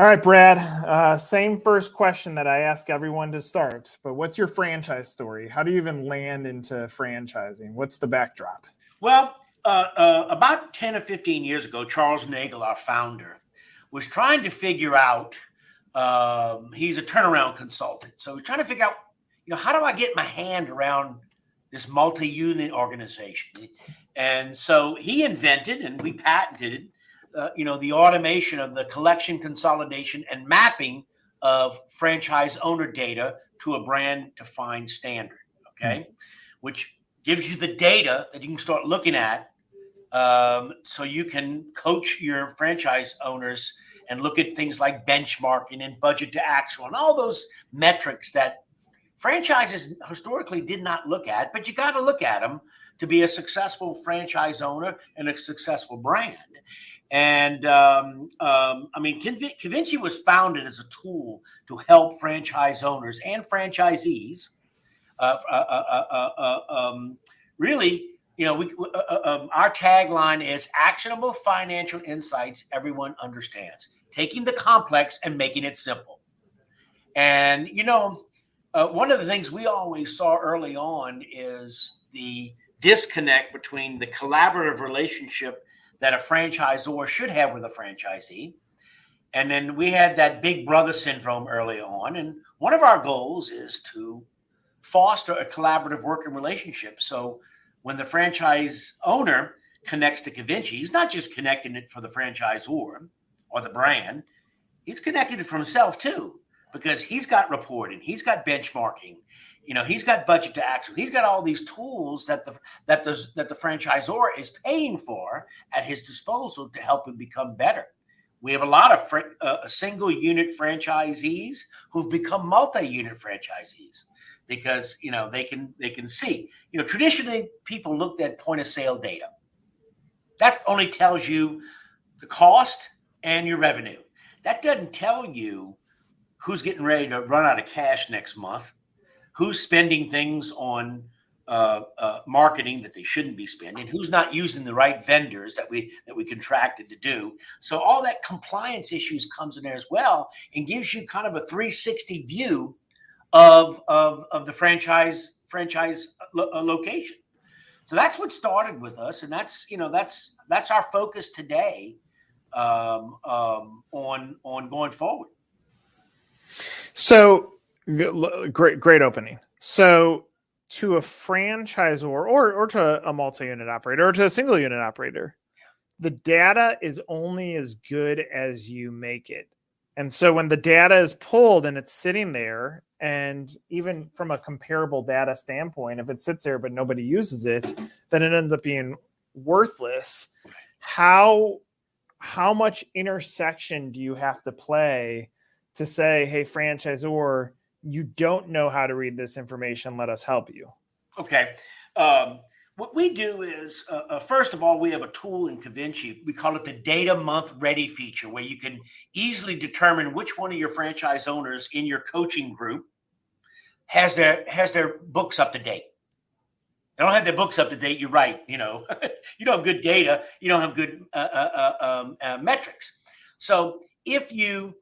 All right, Brad. Uh, same first question that I ask everyone to start, but what's your franchise story? How do you even land into franchising? What's the backdrop? Well, uh, uh, about 10 or 15 years ago, Charles Nagel, our founder, was trying to figure out, um, he's a turnaround consultant. So he's trying to figure out, you know, how do I get my hand around this multi unit organization? And so he invented and we patented uh, you know, the automation of the collection, consolidation, and mapping of franchise owner data to a brand defined standard. Okay, mm-hmm. which gives you the data that you can start looking at, um, so you can coach your franchise owners and look at things like benchmarking and budget to actual and all those metrics that franchises historically did not look at, but you got to look at them to be a successful franchise owner and a successful brand. And um, um, I mean, Qvinci was founded as a tool to help franchise owners and franchisees. Uh, uh, uh, uh, uh um, really, you know, we, uh, um, our tagline is actionable financial insights everyone understands, taking the complex and making it simple. And, you know, one of the things we always saw early on is the disconnect between the collaborative relationship that a franchisor should have with a franchisee. And then we had that big brother syndrome early on. And one of our goals is to foster a collaborative working relationship. So when the franchise owner connects to Qvinci, he's not just connecting it for the franchisor or the brand, he's connected it for himself too, because he's got reporting, he's got benchmarking, you know, he's got budget to action. He's got all these tools that the that the that the franchisor is paying for at his disposal to help him become better. We have a lot of fr- uh, single unit franchisees who've become multi-unit franchisees because you know they can they can see. You know, traditionally people looked at point of sale data. That only tells you the cost and your revenue. That doesn't tell you who's getting ready to run out of cash next month who's spending things on uh, uh, marketing that they shouldn't be spending, who's not using the right vendors that we that we contracted to do. So all that compliance issues comes in there as well, and gives you kind of a 360 view of of, of the franchise franchise lo- uh, location. So that's what started with us, and that's you know that's that's our focus today um, um, on on going forward. So Great, great opening. So, to a franchisor or or to a multi-unit operator or to a single unit operator, the data is only as good as you make it. And so when the data is pulled and it's sitting there, and even from a comparable data standpoint, if it sits there but nobody uses it, then it ends up being worthless. How how much intersection do you have to play to say, hey, franchisor, you don't know how to read this information, let us help you. Okay. Um, what we do is, uh, uh, first of all, we have a tool in Qvinci. We call it the Data Month Ready feature, where you can easily determine which one of your franchise owners in your coaching group has their has their books up to date. They don't have their books up to date. You're right. You know, you don't have good data. You don't have good uh, uh, uh um, uh, metrics. So if you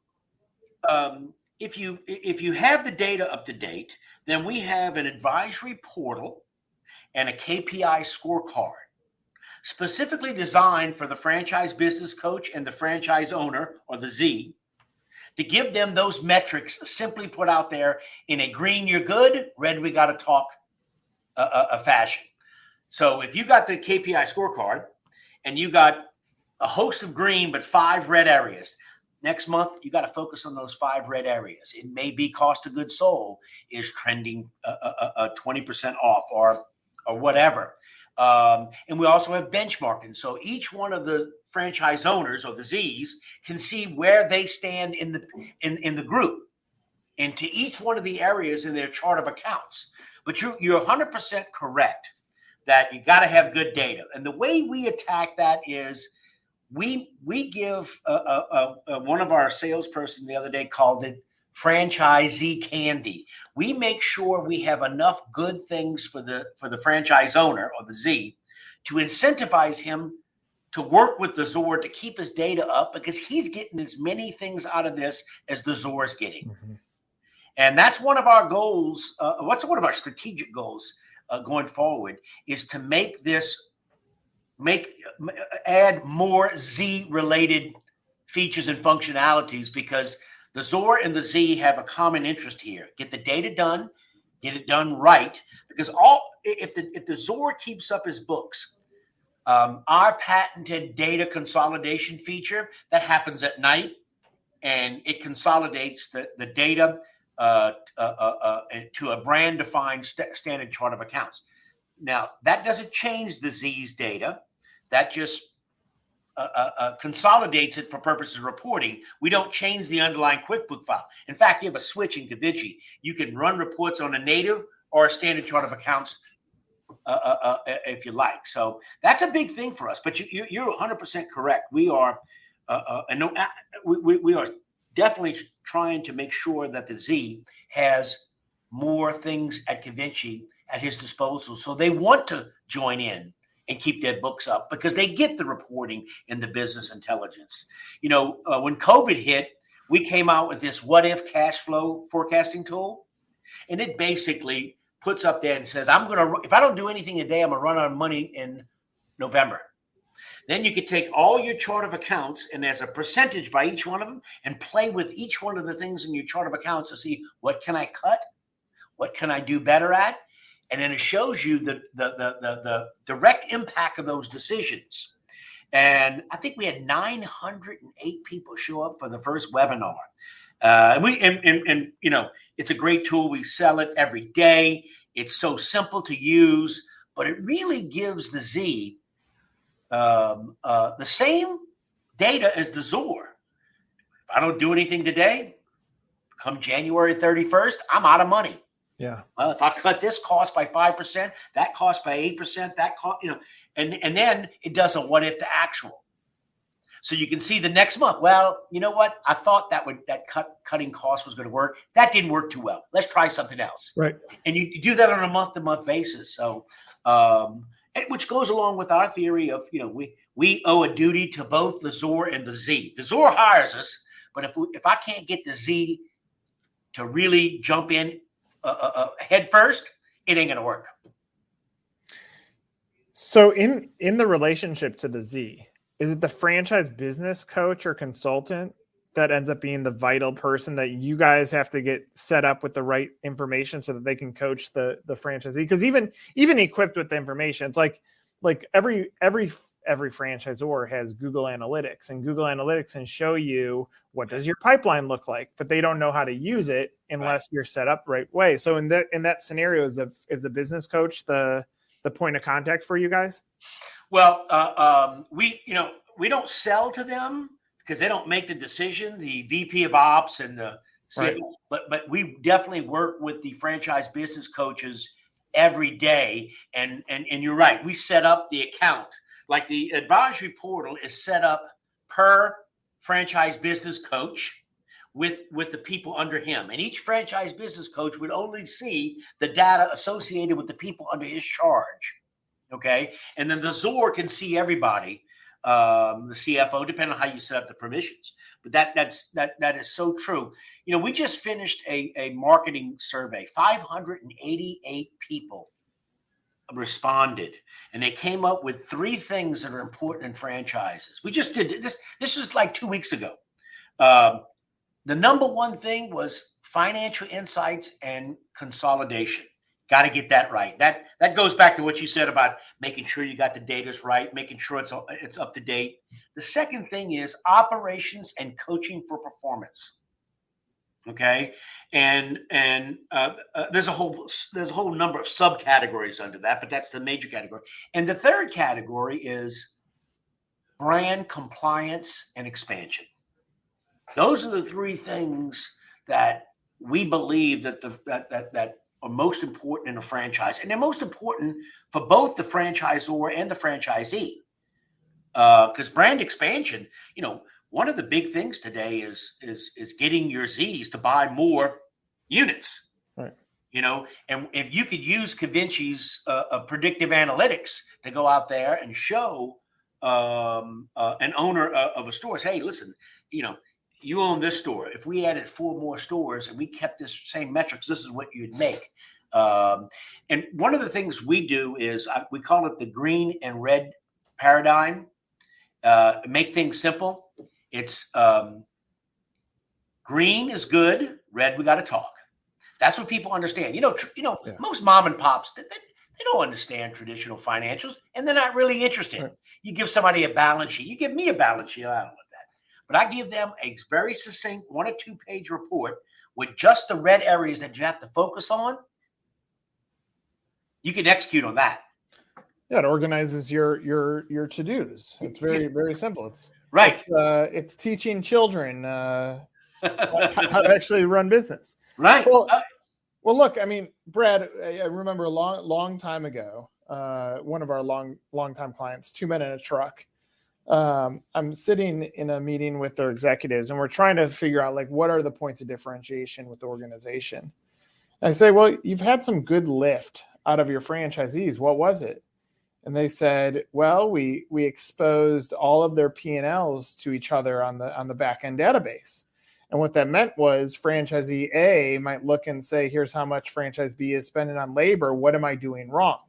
um, if you if you have the data up to date, then we have an advisory portal and a KPI scorecard specifically designed for the franchise business coach and the franchise owner or the Z to give them those metrics simply put out there in a green you're good, red we got to talk a, uh, a, uh, a fashion. So if you got the KPI scorecard and you got a host of green but five red areas, Next month, you got to focus on those five red areas. It may be cost of goods sold is trending uh, uh, uh, 20% off or, or whatever. Um, and we also have benchmarking. So each one of the franchise owners or the Z's can see where they stand in the in, in the group into each one of the areas in their chart of accounts. But you're you're 100% correct that you got to have good data. And the way we attack that is we we give a, a, a, one of our salesperson the other day called it franchisee candy. We make sure we have enough good things for the for the franchise owner or the Z to incentivize him to work with the Zor to keep his data up because he's getting as many things out of this as the Zor is getting. Mm-hmm. And that's one of our goals. Uh, what's one of our strategic goals uh, going forward is to make this make add more Z related features and functionalities because the Zor and the Z have a common interest here. Get the data done, get it done right. Because all if the if the Zor keeps up his books, um, our patented data consolidation feature that happens at night, and it consolidates the the data uh, uh, uh, uh to a brand defined st- standard chart of accounts. Now that doesn't change the Z's data. That just uh, uh, uh, consolidates it for purposes of reporting. We don't change the underlying QuickBook file. In fact, you have a switch in Qvinci. You can run reports on a native or a standard chart of accounts uh, uh, uh, if you like. So that's a big thing for us. But you, you, are 100% correct. We are, and no, we, we are definitely trying to make sure that the Z has more things at Qvinci at his disposal. So they want to join in and keep their books up because they get the reporting and the business intelligence. You know, uh, when COVID hit, we came out with this what if cash flow forecasting tool. And it basically puts up there and says, I'm going to, if I don't do anything today, I'm going to run out of money in November. Then you could take all your chart of accounts and as a percentage by each one of them and play with each one of the things in your chart of accounts to see what can I cut? What can I do better at? And then it shows you the the the the, the direct impact of those decisions. And I think we had 908 people show up for the first webinar. Uh, and we and, and, and you know it's a great tool. We sell it every day. It's so simple to use, but it really gives the Z um, uh, the same data as the Zor. If I don't do anything today, come January 31st, I'm out of money. Yeah. Well, if I cut this cost by five percent, that cost by eight percent, that cost, you know, and and then it does a what if to actual. So you can see the next month. Well, you know what? I thought that would that cut cutting cost was going to work. That didn't work too well. Let's try something else. Right. And you, you do that on a month to month basis. So, um, which goes along with our theory of you know we we owe a duty to both the Zor and the Z. The Zor hires us, but if we, if I can't get the Z to really jump in uh, uh, uh, head first, it ain't gonna work. So in in the relationship to the Z, is it the franchise business coach or consultant that ends up being the vital person that you guys have to get set up with the right information so that they can coach the the franchisee? Because even even equipped with the information, it's like like every every every franchisor has Google Analytics, and Google Analytics can show you what does your pipeline look like, but they don't know how to use it unless right. you're set up right way. So in that in that scenario, is a is the business coach the the point of contact for you guys? Well, uh, um, we you know we don't sell to them because they don't make the decision. The VP of Ops and the right. but but we definitely work with the franchise business coaches every day. And and and you're right, we set up the account like the advisory portal is set up per franchise business coach with with the people under him. And each franchise business coach would only see the data associated with the people under his charge okay? And then the zor can see everybody um, the cfo depending on how you set up the permissions. But that that's that that is so true. You know we just finished a, a marketing survey 588 people responded and they came up with three things that are important in franchises. We just did this. This was like two weeks ago. Um, the number one thing was financial insights and consolidation. Got to get that right. That that goes back to what you said about making sure you got the data right, making sure it's it's up to date. The second thing is operations and coaching for performance okay? And and uh, uh, there's a whole there's a whole number of subcategories under that but that's the major category. And the third category is brand compliance and expansion. Those are the three things that we believe that the that that, that are most important in a franchise and they're most important for both the franchisor and the franchisee. Because uh, brand expansion you know one of the big things today is is is getting your Z's to buy more units. Right. You know, and if you could use Qvinci's uh, uh, predictive analytics to go out there and show um, uh, an owner uh, of a store say, hey, listen, you know, you own this store. If we added four more stores and we kept this same metrics, this is what you'd make. Um, and one of the things we do is uh, we call it the green and red paradigm. Uh, make things simple. It's um, green is good, red we got to talk. That's what people understand. You know, tr- you know, yeah. most mom and pops they, they, don't understand traditional financials, and they're not really interested. Right. You give somebody a balance sheet. You give me a balance sheet. I don't want that, but I give them a very succinct one or two page report with just the red areas that you have to focus on. You can execute on that. Yeah, it organizes your your your to dos. It's very very simple. It's right. It's, uh, it's teaching children uh, how to actually run business. Right. Well, uh, well, look, I mean, Brad, I remember a long, long time ago, uh, one of our long, long time clients, two men in a truck. Um, I'm sitting in a meeting with their executives, and we're trying to figure out like what are the points of differentiation with the organization. And I say, well, you've had some good lift out of your franchisees. What was it? And they said, well, we we exposed all of their P and Ls to each other on the on the back end database. And what that meant was franchisee A might look and say, here's how much franchise B is spending on labor. What am I doing wrong?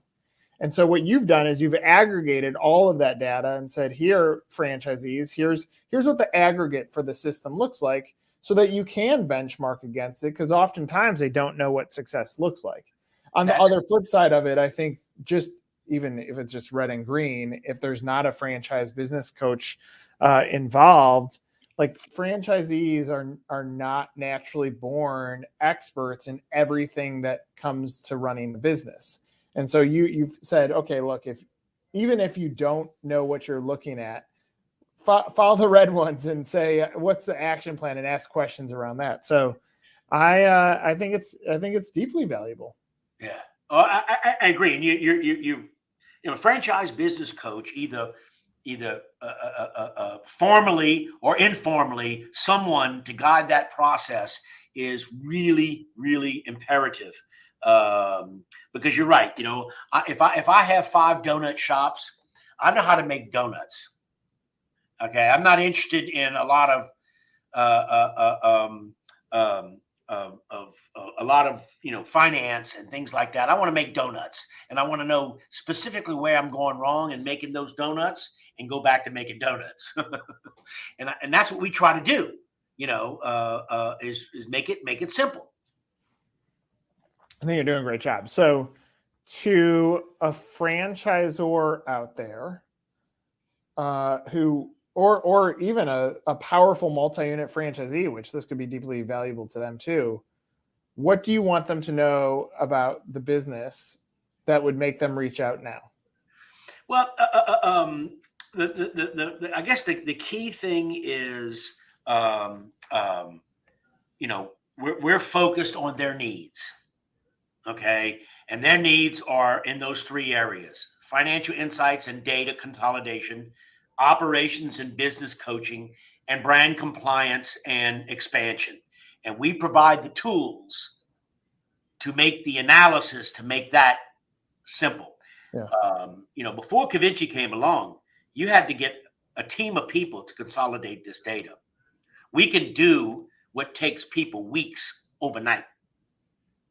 And so what you've done is you've aggregated all of that data and said, here, franchisees, here's here's what the aggregate for the system looks like so that you can benchmark against it because oftentimes they don't know what success looks like. On the other flip side of it, I think just even if it's just red and green, if there's not a franchise business coach uh, involved, like franchisees are are not naturally born experts in everything that comes to running the business. And so you you've said okay look if even if you don't know what you're looking at fo- follow the red ones and say what's the action plan and ask questions around that. So i uh, i think it's i think it's deeply valuable. Yeah. Oh, I, I, I agree. And you you you you know franchise business coach either either uh, uh, uh, uh, formally or informally someone to guide that process is really really imperative. Um, because you're right you know I, if i if i have five donut shops i know how to make donuts. Okay i'm not interested in a lot of uh, uh, um, um, of, of a lot of you know finance and things like that. I want to make donuts, and I want to know specifically where I'm going wrong in making those donuts, and go back to making donuts. and and that's what we try to do. You know, uh, uh, is is make it make it simple. I think you're doing a great job. So, to a franchisor out there uh, who or or even a, a powerful multi-unit franchisee, which this could be deeply valuable to them too. What do you want them to know about the business that would make them reach out now? Well, uh, uh, uh um, the, the, the, the, I guess the, the key thing is, um, um, you know, we're, we're focused on their needs. Okay. And their needs are in those three areas financial insights and data consolidation, operations and business coaching, and brand compliance and expansion. And we provide the tools to make the analysis to make that simple. Yeah. Um, you know, before Qvinci came along, you had to get a team of people to consolidate this data. We can do what takes people weeks overnight.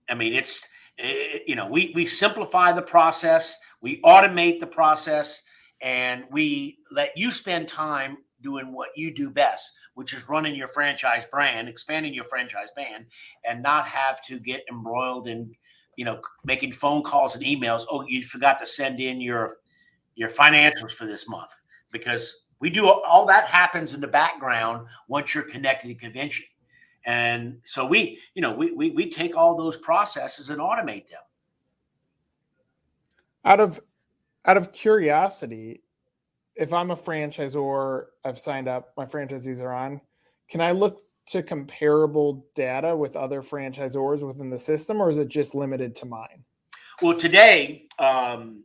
I mean, it's it, you know, we we simplify the process, we automate the process, and we let you spend time doing what you do best, which is running your franchise brand, expanding your franchise brand, and not have to get embroiled in, you know, making phone calls and emails. Oh, you forgot to send in your your financials for this month because we do all that happens in the background once you're connected to Qvinci. And so we, you know, we, we we take all those processes and automate them. Out of out of curiosity, if I'm a franchisor, I've signed up, my franchisees are on, can I look to comparable data with other franchisors within the system, or is it just limited to mine? Well, today, um,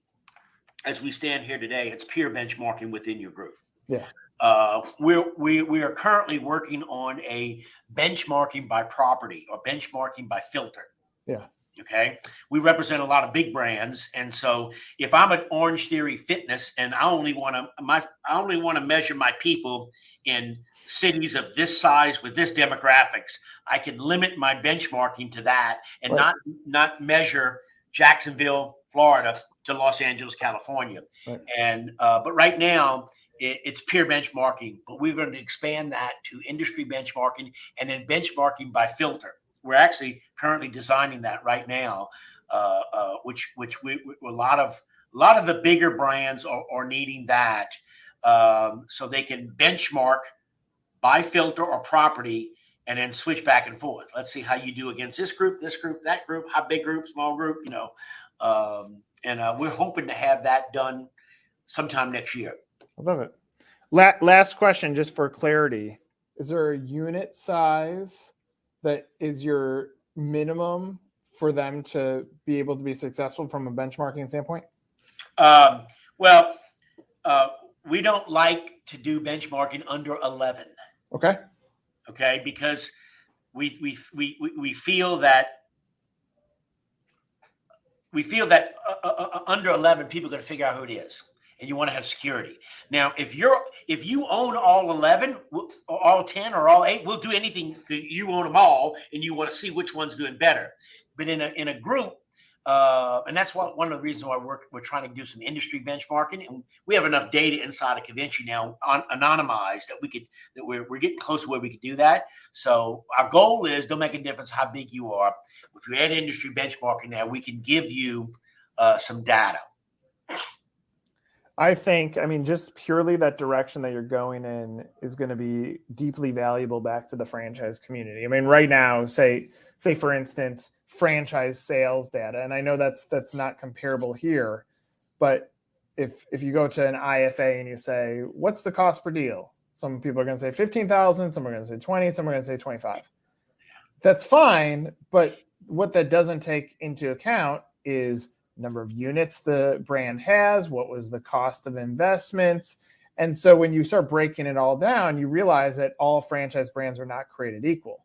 as we stand here today, it's peer benchmarking within your group. Yeah. Uh, we're, we, we are currently working on a benchmarking by property or benchmarking by filter. Yeah. Okay, we represent a lot of big brands, and so if I'm at Orange Theory Fitness and I only want to my I only want to measure my people in cities of this size with this demographics, I can limit my benchmarking to that and right. not not measure Jacksonville, Florida to Los Angeles, California. Right. And uh, but right now it, it's peer benchmarking, but we're going to expand that to industry benchmarking and then benchmarking by filter. We're actually currently designing that right now, uh, uh, which which we, we, a lot of a lot of the bigger brands are, are needing that um, so they can benchmark by filter or property and then switch back and forth. Let's see how you do against this group, this group, that group, how big group, small group, you know. Um, and uh, we're hoping to have that done sometime next year. I love it. La- last question, just for clarity: Is there a unit size that is your minimum for them to be able to be successful from a benchmarking standpoint? Um, well, uh, we don't like to do benchmarking under eleven. Okay. Okay, because we we we we feel that we feel that uh, uh, uh under 11 people are going to figure out who it is and you want to have security now if you're if you own all 11 all 10 or all 8 we'll do anything you own them all and you want to see which one's doing better but in a in a group uh, and that's what one of the reasons why we're, we're trying to do some industry benchmarking. And we have enough data inside of Qvinci now, on, anonymized, that we could that we're, we're getting close to where we could do that. So our goal is don't make a difference how big you are. If you add industry benchmarking now, we can give you uh, some data. I think, I mean, just purely that direction that you're going in is going to be deeply valuable back to the franchise community. I mean, right now, say, say for instance, franchise sales data, and I know that's that's not comparable here, but if if you go to an IFA and you say, "What's the cost per deal?" Some people are going to say fifteen thousand, some are going to say twenty, some are going to say twenty five. That's fine, but what that doesn't take into account is number of units the brand has, what was the cost of investment. And so when you start breaking it all down, you realize that all franchise brands are not created equal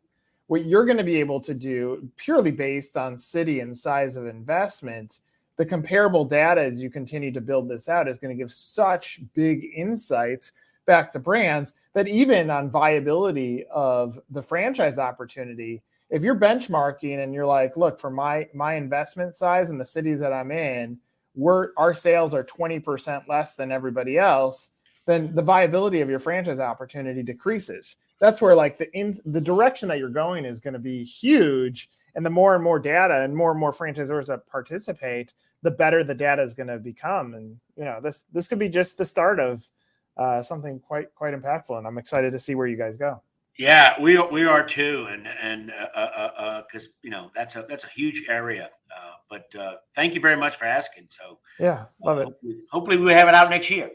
what you're going to be able to do purely based on city and size of investment the comparable data as you continue to build this out is going to give such big insights back to brands that even on viability of the franchise opportunity if you're benchmarking and you're like look for my my investment size and the cities that i'm in we're our sales are 20% less than everybody else then the viability of your franchise opportunity decreases. That's where like the in the direction that you're going is going to be huge. And the more and more data and more and more franchisors that participate the better the data is going to become. And you know this this could be just the start of uh, something quite quite impactful. And i'm excited to see where you guys go yeah we we are too and and because uh, uh, uh you know that's a that's a huge area uh, but uh, thank you very much for asking so yeah love it hopefully, hopefully we have it out next year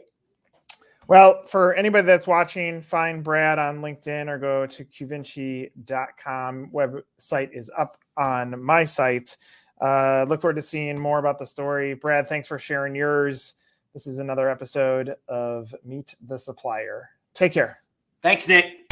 well, for anybody that's watching, find Brad on LinkedIn or go to qvinci.com. Website is up on my site. Uh, look forward to seeing more about the story. Brad, thanks for sharing yours. This is another episode of Meet the Supplier. Take care. Thanks, Nick.